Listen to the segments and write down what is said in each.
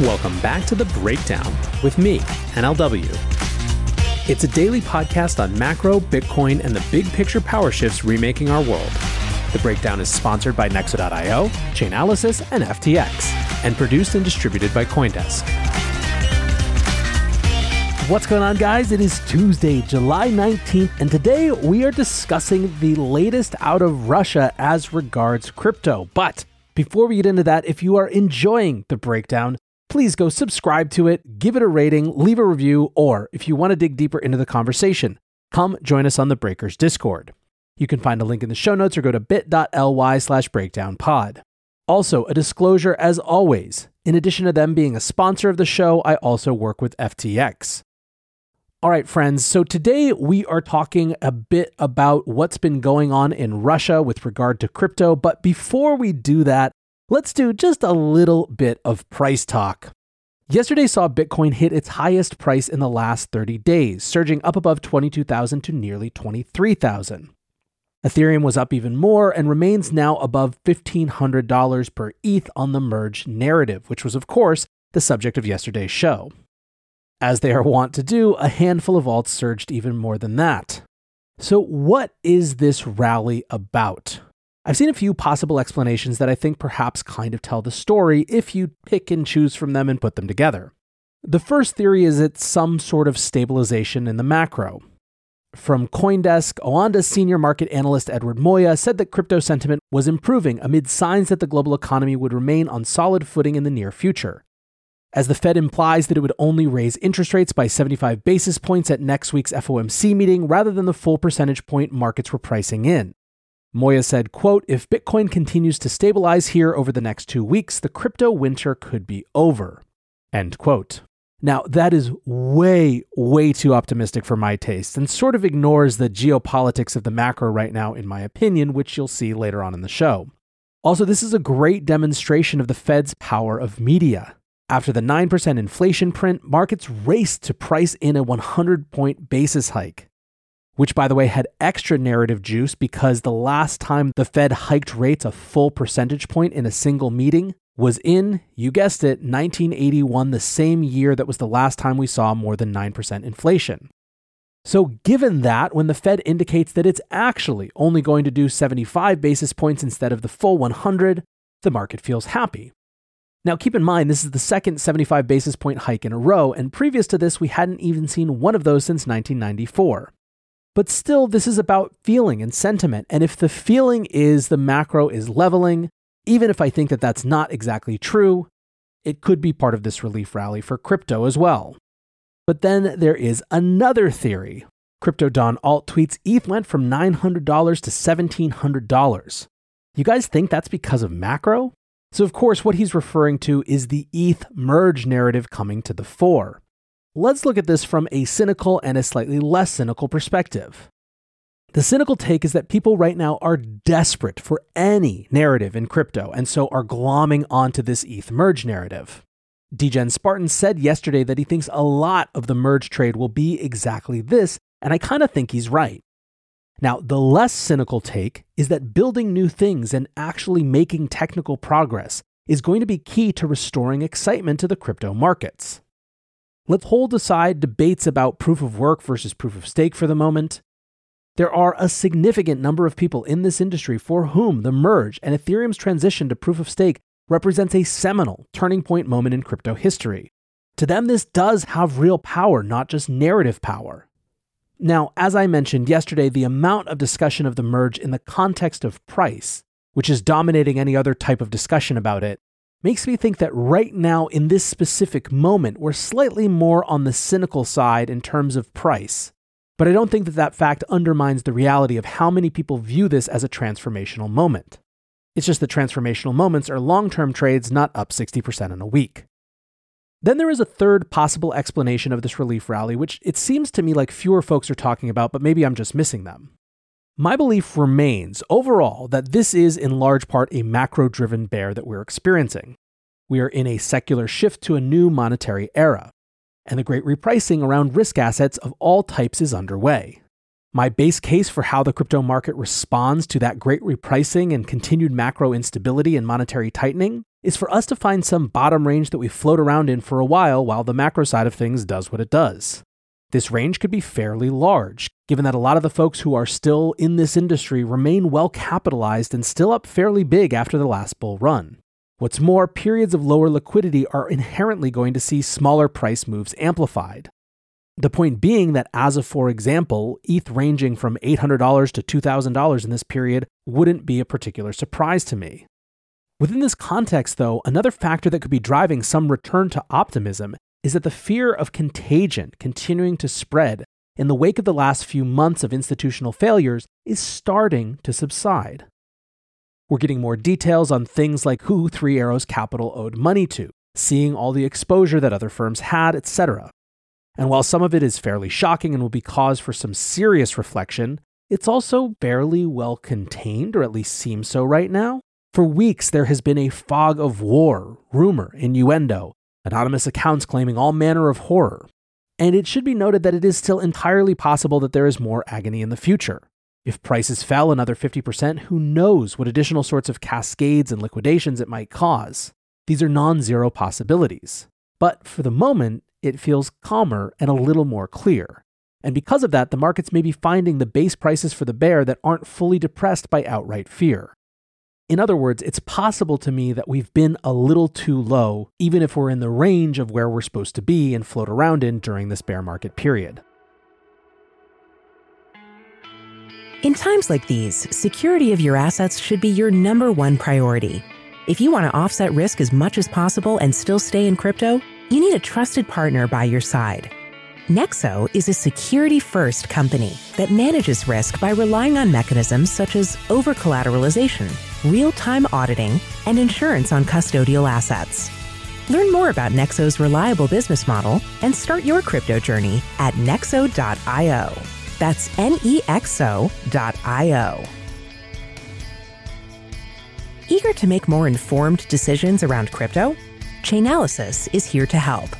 Welcome back to The Breakdown with me, NLW. It's a daily podcast on macro, Bitcoin, and the big picture power shifts remaking our world. The Breakdown is sponsored by Nexo.io, Chainalysis, and FTX, and produced and distributed by Coindesk. What's going on, guys? It is Tuesday, July 19th, and today we are discussing the latest out of Russia as regards crypto. But before we get into that, if you are enjoying the breakdown, please go subscribe to it, give it a rating, leave a review, or if you want to dig deeper into the conversation, come join us on the Breakers Discord. You can find a link in the show notes or go to bit.ly slash breakdownpod. Also, a disclosure as always, in addition to them being a sponsor of the show, I also work with FTX. All right, friends. So today we are talking a bit about what's been going on in Russia with regard to crypto. But before we do that, let's do just a little bit of price talk. Yesterday saw Bitcoin hit its highest price in the last 30 days, surging up above 22,000 to nearly 23,000. Ethereum was up even more and remains now above $1,500 per ETH on the merge narrative, which was, of course, the subject of yesterday's show. As they are wont to do, a handful of alts surged even more than that. So, what is this rally about? I've seen a few possible explanations that I think perhaps kind of tell the story if you pick and choose from them and put them together. The first theory is it's some sort of stabilization in the macro. From Coindesk, Oanda's senior market analyst Edward Moya said that crypto sentiment was improving amid signs that the global economy would remain on solid footing in the near future as the Fed implies that it would only raise interest rates by 75 basis points at next week's FOMC meeting rather than the full percentage point markets were pricing in. Moya said, quote, if Bitcoin continues to stabilize here over the next two weeks, the crypto winter could be over. End quote. Now, that is way, way too optimistic for my taste and sort of ignores the geopolitics of the macro right now, in my opinion, which you'll see later on in the show. Also, this is a great demonstration of the Fed's power of media. After the 9% inflation print, markets raced to price in a 100 point basis hike, which, by the way, had extra narrative juice because the last time the Fed hiked rates a full percentage point in a single meeting was in, you guessed it, 1981, the same year that was the last time we saw more than 9% inflation. So, given that, when the Fed indicates that it's actually only going to do 75 basis points instead of the full 100, the market feels happy. Now, keep in mind, this is the second 75 basis point hike in a row, and previous to this, we hadn't even seen one of those since 1994. But still, this is about feeling and sentiment, and if the feeling is the macro is leveling, even if I think that that's not exactly true, it could be part of this relief rally for crypto as well. But then there is another theory. Crypto Don Alt tweets ETH went from $900 to $1,700. You guys think that's because of macro? So, of course, what he's referring to is the ETH merge narrative coming to the fore. Let's look at this from a cynical and a slightly less cynical perspective. The cynical take is that people right now are desperate for any narrative in crypto and so are glomming onto this ETH merge narrative. Degen Spartan said yesterday that he thinks a lot of the merge trade will be exactly this, and I kind of think he's right. Now, the less cynical take is that building new things and actually making technical progress is going to be key to restoring excitement to the crypto markets. Let's hold aside debates about proof of work versus proof of stake for the moment. There are a significant number of people in this industry for whom the merge and Ethereum's transition to proof of stake represents a seminal turning point moment in crypto history. To them, this does have real power, not just narrative power. Now, as I mentioned yesterday, the amount of discussion of the merge in the context of price, which is dominating any other type of discussion about it, makes me think that right now, in this specific moment, we're slightly more on the cynical side in terms of price. But I don't think that that fact undermines the reality of how many people view this as a transformational moment. It's just that transformational moments are long term trades, not up 60% in a week. Then there is a third possible explanation of this relief rally, which it seems to me like fewer folks are talking about, but maybe I'm just missing them. My belief remains overall that this is in large part a macro driven bear that we're experiencing. We are in a secular shift to a new monetary era, and the great repricing around risk assets of all types is underway. My base case for how the crypto market responds to that great repricing and continued macro instability and monetary tightening is for us to find some bottom range that we float around in for a while while the macro side of things does what it does. This range could be fairly large, given that a lot of the folks who are still in this industry remain well capitalized and still up fairly big after the last bull run. What's more, periods of lower liquidity are inherently going to see smaller price moves amplified. The point being that, as of for example, ETH ranging from $800 to $2,000 in this period wouldn't be a particular surprise to me. Within this context, though, another factor that could be driving some return to optimism is that the fear of contagion continuing to spread in the wake of the last few months of institutional failures is starting to subside. We're getting more details on things like who Three Arrows Capital owed money to, seeing all the exposure that other firms had, etc. And while some of it is fairly shocking and will be cause for some serious reflection, it's also barely well contained, or at least seems so right now. For weeks, there has been a fog of war, rumor, innuendo, anonymous accounts claiming all manner of horror. And it should be noted that it is still entirely possible that there is more agony in the future. If prices fell another 50%, who knows what additional sorts of cascades and liquidations it might cause? These are non zero possibilities. But for the moment, it feels calmer and a little more clear. And because of that, the markets may be finding the base prices for the bear that aren't fully depressed by outright fear. In other words, it's possible to me that we've been a little too low, even if we're in the range of where we're supposed to be and float around in during this bear market period. In times like these, security of your assets should be your number one priority. If you want to offset risk as much as possible and still stay in crypto, you need a trusted partner by your side. Nexo is a security first company that manages risk by relying on mechanisms such as over collateralization, real time auditing, and insurance on custodial assets. Learn more about Nexo's reliable business model and start your crypto journey at nexo.io. That's N E X O.io. Eager to make more informed decisions around crypto? Chainalysis is here to help.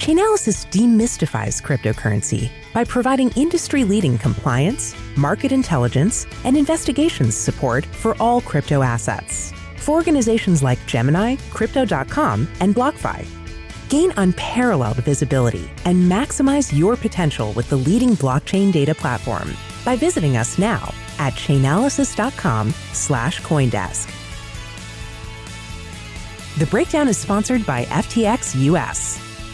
Chainalysis demystifies cryptocurrency by providing industry leading compliance, market intelligence, and investigations support for all crypto assets. For organizations like Gemini, Crypto.com, and BlockFi, gain unparalleled visibility and maximize your potential with the leading blockchain data platform by visiting us now at chainalysis.com slash coindesk. The breakdown is sponsored by FTX US.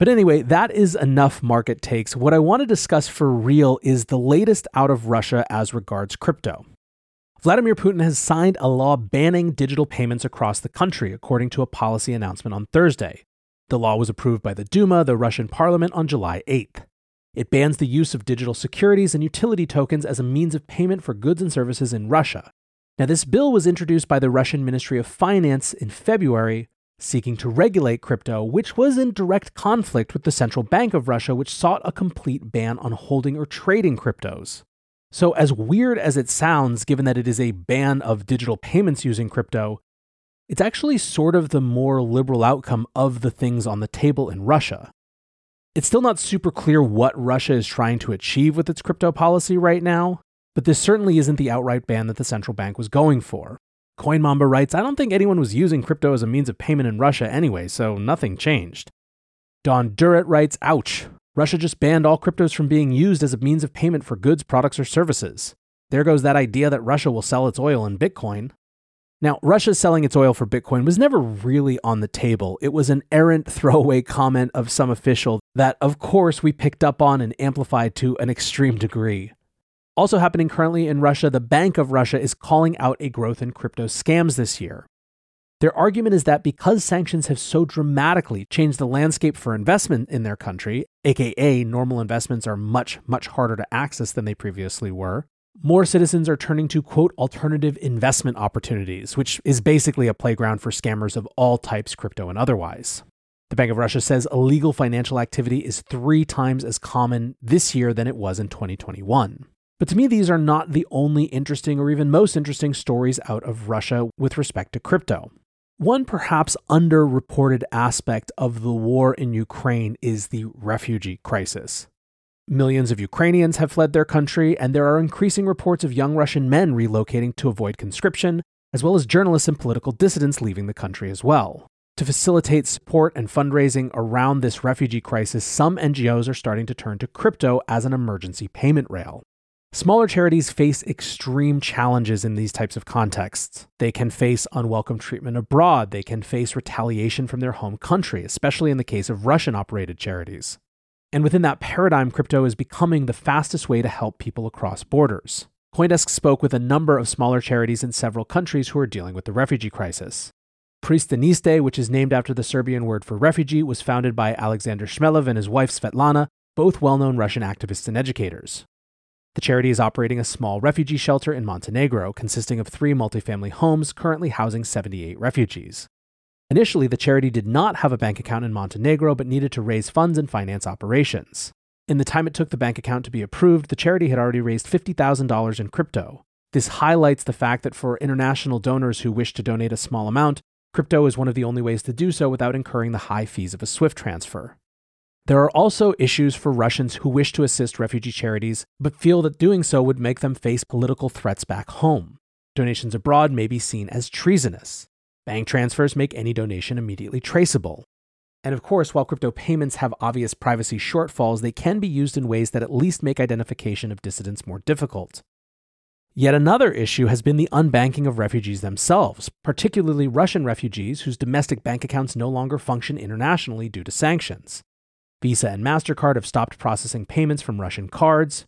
But anyway, that is enough market takes. What I want to discuss for real is the latest out of Russia as regards crypto. Vladimir Putin has signed a law banning digital payments across the country, according to a policy announcement on Thursday. The law was approved by the Duma, the Russian parliament, on July 8th. It bans the use of digital securities and utility tokens as a means of payment for goods and services in Russia. Now, this bill was introduced by the Russian Ministry of Finance in February, seeking to regulate crypto, which was in direct conflict with the Central Bank of Russia, which sought a complete ban on holding or trading cryptos. So, as weird as it sounds, given that it is a ban of digital payments using crypto, it's actually sort of the more liberal outcome of the things on the table in Russia. It's still not super clear what Russia is trying to achieve with its crypto policy right now, but this certainly isn't the outright ban that the central bank was going for. CoinMamba writes I don't think anyone was using crypto as a means of payment in Russia anyway, so nothing changed. Don Durrett writes Ouch, Russia just banned all cryptos from being used as a means of payment for goods, products, or services. There goes that idea that Russia will sell its oil in Bitcoin. Now, Russia selling its oil for Bitcoin was never really on the table. It was an errant throwaway comment of some official that, of course, we picked up on and amplified to an extreme degree. Also happening currently in Russia, the Bank of Russia is calling out a growth in crypto scams this year. Their argument is that because sanctions have so dramatically changed the landscape for investment in their country, aka normal investments are much, much harder to access than they previously were, more citizens are turning to quote alternative investment opportunities, which is basically a playground for scammers of all types, crypto and otherwise. The Bank of Russia says illegal financial activity is three times as common this year than it was in 2021. But to me, these are not the only interesting or even most interesting stories out of Russia with respect to crypto. One perhaps underreported aspect of the war in Ukraine is the refugee crisis. Millions of Ukrainians have fled their country, and there are increasing reports of young Russian men relocating to avoid conscription, as well as journalists and political dissidents leaving the country as well. To facilitate support and fundraising around this refugee crisis, some NGOs are starting to turn to crypto as an emergency payment rail. Smaller charities face extreme challenges in these types of contexts. They can face unwelcome treatment abroad, they can face retaliation from their home country, especially in the case of Russian operated charities. And within that paradigm, crypto is becoming the fastest way to help people across borders. Coindesk spoke with a number of smaller charities in several countries who are dealing with the refugee crisis. Pristaniste, which is named after the Serbian word for refugee, was founded by Alexander Shmelev and his wife Svetlana, both well known Russian activists and educators. The charity is operating a small refugee shelter in Montenegro, consisting of three multifamily homes currently housing 78 refugees. Initially, the charity did not have a bank account in Montenegro but needed to raise funds and finance operations. In the time it took the bank account to be approved, the charity had already raised $50,000 in crypto. This highlights the fact that for international donors who wish to donate a small amount, crypto is one of the only ways to do so without incurring the high fees of a SWIFT transfer. There are also issues for Russians who wish to assist refugee charities, but feel that doing so would make them face political threats back home. Donations abroad may be seen as treasonous. Bank transfers make any donation immediately traceable. And of course, while crypto payments have obvious privacy shortfalls, they can be used in ways that at least make identification of dissidents more difficult. Yet another issue has been the unbanking of refugees themselves, particularly Russian refugees whose domestic bank accounts no longer function internationally due to sanctions. Visa and MasterCard have stopped processing payments from Russian cards,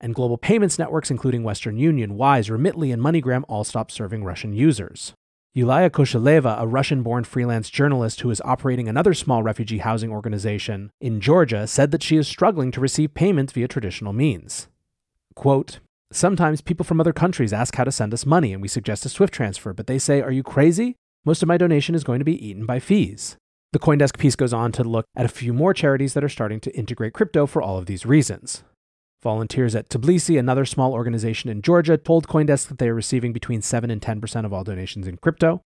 and global payments networks, including Western Union, Wise, Remitly, and MoneyGram, all stopped serving Russian users. Yulia Kosheleva, a Russian born freelance journalist who is operating another small refugee housing organization in Georgia, said that she is struggling to receive payments via traditional means. Quote, Sometimes people from other countries ask how to send us money and we suggest a SWIFT transfer, but they say, Are you crazy? Most of my donation is going to be eaten by fees. The Coindesk piece goes on to look at a few more charities that are starting to integrate crypto for all of these reasons. Volunteers at Tbilisi, another small organization in Georgia, told Coindesk that they are receiving between 7 and 10% of all donations in crypto.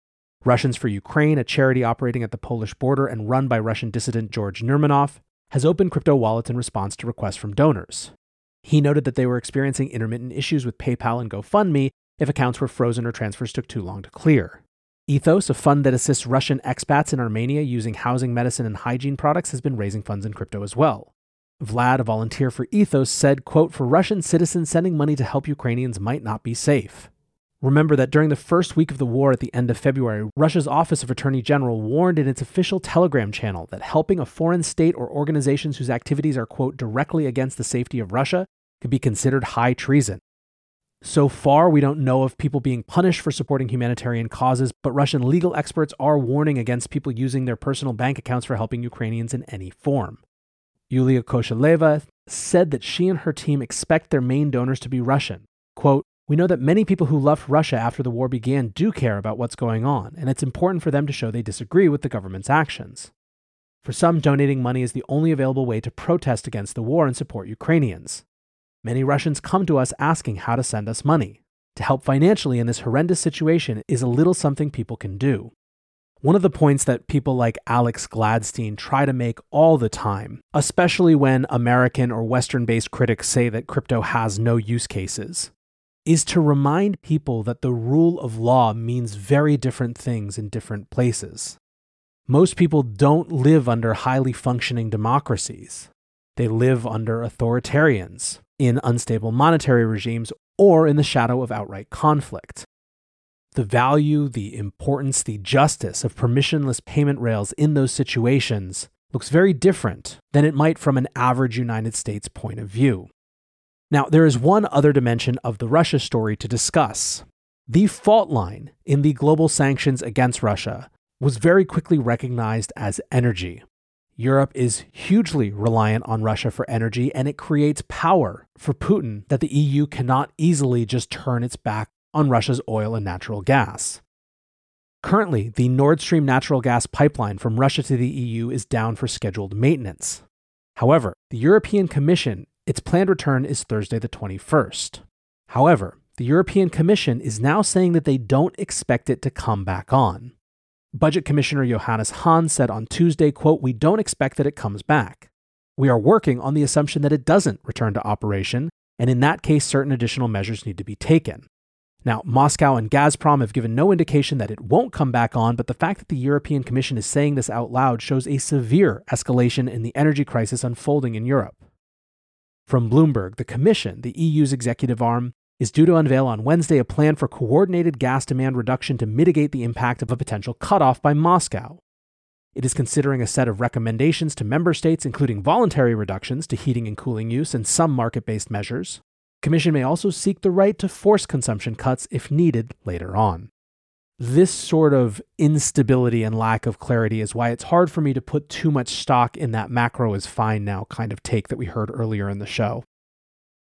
Russians for Ukraine, a charity operating at the Polish border and run by Russian dissident George Nurmanov, has opened crypto wallets in response to requests from donors. He noted that they were experiencing intermittent issues with PayPal and GoFundMe if accounts were frozen or transfers took too long to clear. Ethos, a fund that assists Russian expats in Armenia using housing, medicine, and hygiene products, has been raising funds in crypto as well. Vlad, a volunteer for Ethos, said, quote, For Russian citizens, sending money to help Ukrainians might not be safe. Remember that during the first week of the war at the end of February, Russia's Office of Attorney General warned in its official Telegram channel that helping a foreign state or organizations whose activities are, quote, directly against the safety of Russia could be considered high treason. So far, we don't know of people being punished for supporting humanitarian causes, but Russian legal experts are warning against people using their personal bank accounts for helping Ukrainians in any form. Yulia Kosheleva said that she and her team expect their main donors to be Russian. Quote, We know that many people who left Russia after the war began do care about what's going on, and it's important for them to show they disagree with the government's actions. For some, donating money is the only available way to protest against the war and support Ukrainians. Many Russians come to us asking how to send us money. To help financially in this horrendous situation is a little something people can do. One of the points that people like Alex Gladstein try to make all the time, especially when American or Western based critics say that crypto has no use cases, is to remind people that the rule of law means very different things in different places. Most people don't live under highly functioning democracies. They live under authoritarians, in unstable monetary regimes, or in the shadow of outright conflict. The value, the importance, the justice of permissionless payment rails in those situations looks very different than it might from an average United States point of view. Now, there is one other dimension of the Russia story to discuss. The fault line in the global sanctions against Russia was very quickly recognized as energy. Europe is hugely reliant on Russia for energy, and it creates power for Putin that the EU cannot easily just turn its back on Russia's oil and natural gas. Currently, the Nord Stream natural gas pipeline from Russia to the EU is down for scheduled maintenance. However, the European Commission, its planned return is Thursday the 21st. However, the European Commission is now saying that they don't expect it to come back on. Budget Commissioner Johannes Hahn said on Tuesday, quote, "We don't expect that it comes back. We are working on the assumption that it doesn't return to operation, and in that case certain additional measures need to be taken." Now, Moscow and Gazprom have given no indication that it won't come back on, but the fact that the European Commission is saying this out loud shows a severe escalation in the energy crisis unfolding in Europe. From Bloomberg, the Commission, the EU's executive arm, is due to unveil on Wednesday a plan for coordinated gas demand reduction to mitigate the impact of a potential cutoff by Moscow. It is considering a set of recommendations to member states, including voluntary reductions to heating and cooling use and some market based measures. Commission may also seek the right to force consumption cuts if needed later on. This sort of instability and lack of clarity is why it's hard for me to put too much stock in that macro is fine now kind of take that we heard earlier in the show.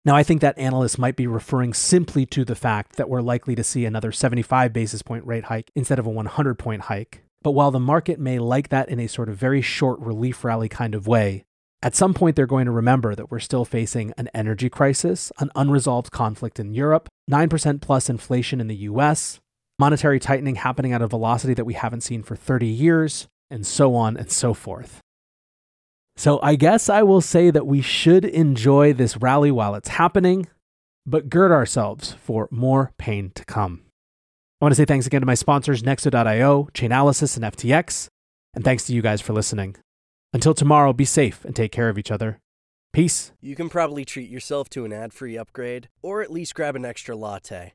Now, I think that analysts might be referring simply to the fact that we're likely to see another 75 basis point rate hike instead of a 100 point hike. But while the market may like that in a sort of very short relief rally kind of way, at some point they're going to remember that we're still facing an energy crisis, an unresolved conflict in Europe, 9% plus inflation in the US, monetary tightening happening at a velocity that we haven't seen for 30 years, and so on and so forth. So I guess I will say that we should enjoy this rally while it's happening, but gird ourselves for more pain to come. I want to say thanks again to my sponsors, Nexo.io, Chainalysis, and FTX, and thanks to you guys for listening. Until tomorrow, be safe and take care of each other. Peace. You can probably treat yourself to an ad free upgrade, or at least grab an extra latte.